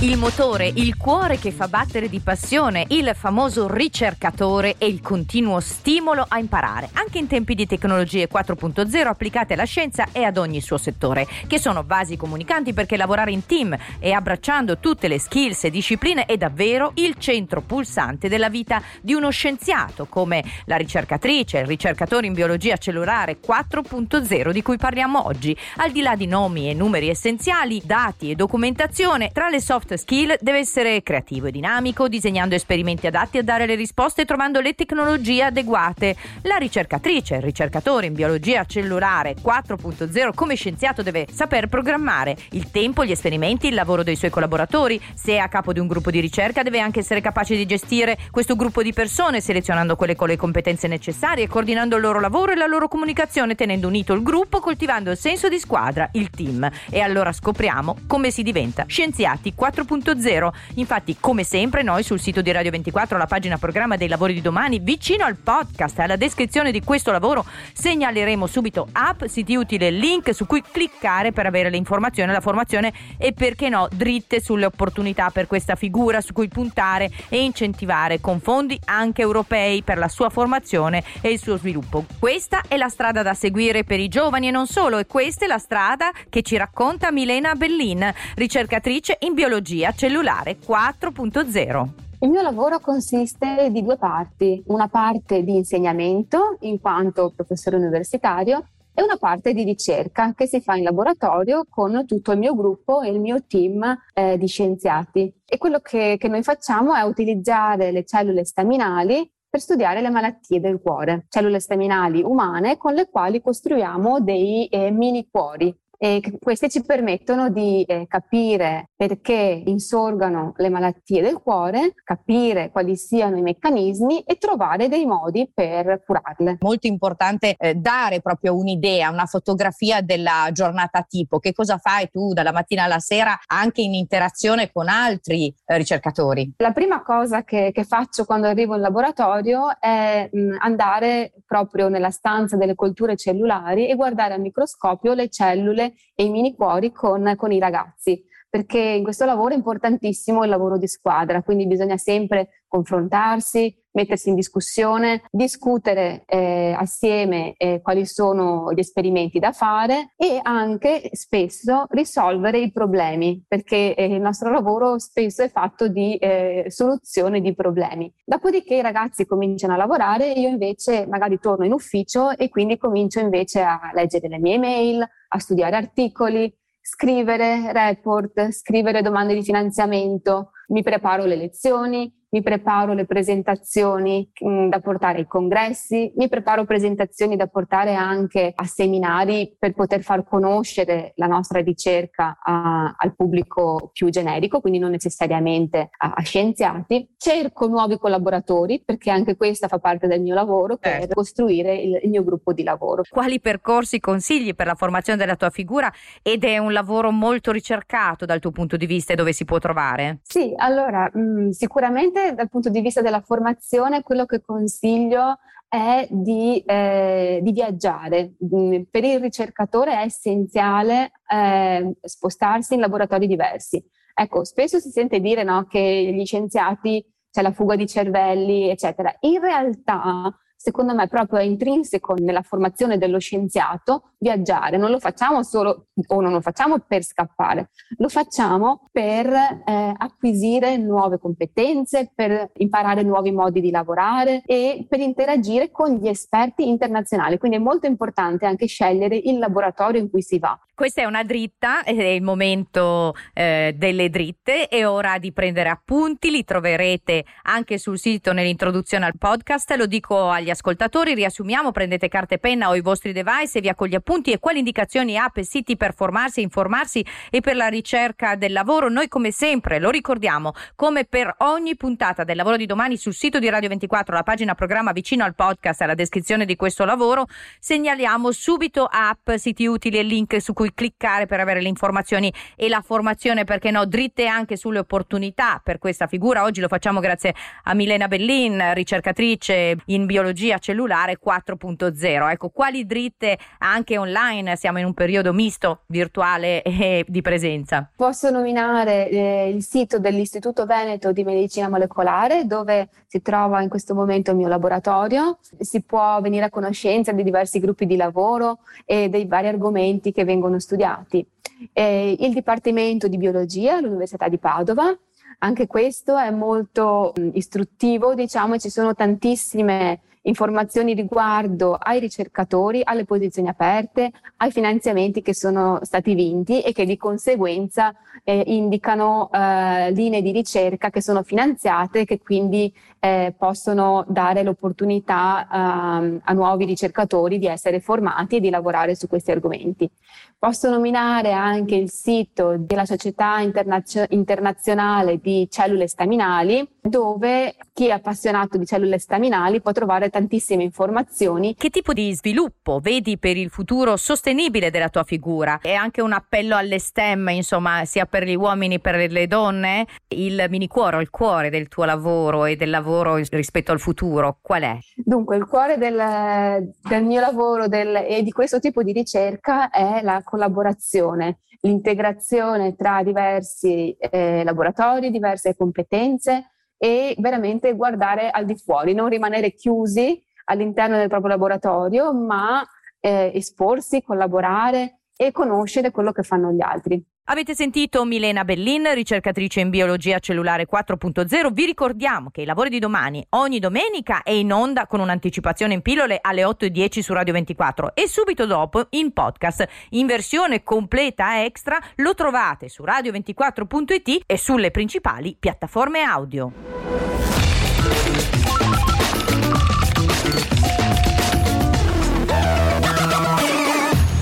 Il motore, il cuore che fa battere di passione, il famoso ricercatore e il continuo stimolo a imparare, anche in tempi di tecnologie 4.0 applicate alla scienza e ad ogni suo settore, che sono vasi comunicanti perché lavorare in team e abbracciando tutte le skills e discipline è davvero il centro pulsante della vita di uno scienziato, come la ricercatrice, il ricercatore in biologia cellulare 4.0 di cui parliamo oggi. Al di là di nomi e numeri essenziali, dati e documentazione, tra le soft skill deve essere creativo e dinamico, disegnando esperimenti adatti a dare le risposte e trovando le tecnologie adeguate. La ricercatrice, il ricercatore in biologia cellulare 4.0 come scienziato deve saper programmare il tempo, gli esperimenti, il lavoro dei suoi collaboratori. Se è a capo di un gruppo di ricerca deve anche essere capace di gestire questo gruppo di persone, selezionando quelle con le competenze necessarie, coordinando il loro lavoro e la loro comunicazione, tenendo unito il gruppo, coltivando il senso di squadra, il team. E allora scopriamo come si diventa scienziati 4.0. 4.0. Infatti, come sempre, noi sul sito di Radio 24, alla pagina programma dei lavori di domani, vicino al podcast e alla descrizione di questo lavoro, segnaleremo subito app, siti utili e link su cui cliccare per avere le informazioni, la formazione e perché no, dritte sulle opportunità per questa figura su cui puntare e incentivare con fondi anche europei per la sua formazione e il suo sviluppo. Questa è la strada da seguire per i giovani e non solo, e questa è la strada che ci racconta Milena Bellin, ricercatrice in biologia tecnologia cellulare 4.0. Il mio lavoro consiste di due parti, una parte di insegnamento in quanto professore universitario e una parte di ricerca che si fa in laboratorio con tutto il mio gruppo e il mio team eh, di scienziati. E quello che, che noi facciamo è utilizzare le cellule staminali per studiare le malattie del cuore, cellule staminali umane con le quali costruiamo dei eh, mini cuori e queste ci permettono di eh, capire perché insorgano le malattie del cuore, capire quali siano i meccanismi e trovare dei modi per curarle. Molto importante eh, dare proprio un'idea, una fotografia della giornata tipo. Che cosa fai tu dalla mattina alla sera anche in interazione con altri eh, ricercatori? La prima cosa che, che, faccio quando arrivo in laboratorio è mh, andare proprio nella stanza delle colture cellulari e guardare al microscopio le cellule e i mini cuori con, con i ragazzi perché in questo lavoro è importantissimo il lavoro di squadra, quindi bisogna sempre confrontarsi, mettersi in discussione, discutere eh, assieme eh, quali sono gli esperimenti da fare e anche spesso risolvere i problemi, perché eh, il nostro lavoro spesso è fatto di eh, soluzione di problemi. Dopodiché i ragazzi cominciano a lavorare, io invece magari torno in ufficio e quindi comincio invece a leggere le mie mail, a studiare articoli, scrivere report, scrivere domande di finanziamento, mi preparo le lezioni, mi preparo le presentazioni mm, da portare ai congressi, mi preparo presentazioni da portare anche a seminari per poter far conoscere la nostra ricerca a, al pubblico più generico, quindi non necessariamente a, a, scienziati. Cerco nuovi collaboratori perché anche questa fa parte del mio lavoro per certo. costruire il, il mio gruppo di lavoro. Quali percorsi consigli per la formazione della tua figura ed è un lavoro molto ricercato dal tuo punto di vista e dove si può trovare? Sì, allora mh, mm, sicuramente dal punto di vista della formazione quello che consiglio è di, eh, di viaggiare. Mm, per il ricercatore è essenziale eh, spostarsi in laboratori diversi. Ecco, spesso si sente dire no, che gli scienziati c'è la fuga di cervelli, eccetera. In realtà secondo me proprio è intrinseco nella formazione dello scienziato viaggiare, non lo facciamo solo o non lo facciamo per scappare, lo facciamo per eh, acquisire nuove competenze, per imparare nuovi modi di lavorare e per interagire con gli esperti internazionali. Quindi è molto importante anche scegliere il laboratorio in cui si va. Questa è una dritta, è il momento eh, delle dritte, è ora di prendere appunti, li troverete anche sul sito nell'introduzione al podcast, lo dico agli ascoltatori, riassumiamo, prendete carta e penna o i vostri device e via con gli appunti e quali indicazioni app e siti per formarsi, informarsi e per la ricerca del lavoro. Noi come sempre, lo ricordiamo, come per ogni puntata del lavoro di domani sul sito di Radio 24, la pagina programma vicino al podcast, alla descrizione di questo lavoro, segnaliamo subito app, siti utili e link su cui cui cliccare per avere le informazioni e la formazione, perché no, dritte anche sulle opportunità per questa figura. Oggi lo facciamo grazie a Milena Bellin, ricercatrice in biologia cellulare 4.0. Ecco, quali dritte anche online? Siamo in un periodo misto, virtuale e di presenza. Posso nominare eh, il sito dell'Istituto Veneto di Medicina Molecolare, dove si trova in questo momento il mio laboratorio. Si può venire a conoscenza di diversi gruppi di lavoro e dei vari argomenti che vengono studiati. Eh, il Dipartimento di Biologia all'Università di Padova anche questo è molto istruttivo, diciamo, ci sono tantissime informazioni riguardo ai ricercatori, alle posizioni aperte, ai finanziamenti che sono stati vinti e che di conseguenza eh, indicano eh, linee di ricerca che sono finanziate e che quindi eh, possono dare l'opportunità ehm, a nuovi ricercatori di essere formati e di lavorare su questi argomenti. Posso nominare anche il sito della Società Internazio- Internazionale di Cellule Staminali, dove chi è appassionato di cellule staminali può trovare tantissime informazioni. Che tipo di sviluppo vedi per il futuro sostenibile della tua figura? È anche un appello alle STEM, insomma, sia per gli uomini che per le donne? Il mini cuore, il cuore del tuo lavoro e del lavoro rispetto al futuro, qual è? Dunque, il cuore del, del mio lavoro del, e di questo tipo di ricerca è la collaborazione, l'integrazione tra diversi eh, laboratori, diverse competenze e veramente guardare al di fuori, non rimanere chiusi all'interno del proprio laboratorio, ma eh, esporsi, collaborare e conoscere quello che fanno gli altri. Avete sentito Milena Bellin, ricercatrice in biologia cellulare 4.0. Vi ricordiamo che i lavori di domani ogni domenica è in onda con un'anticipazione in pillole alle 8.10 su Radio 24 e subito dopo in podcast in versione completa extra lo trovate su radio24.it e sulle principali piattaforme audio.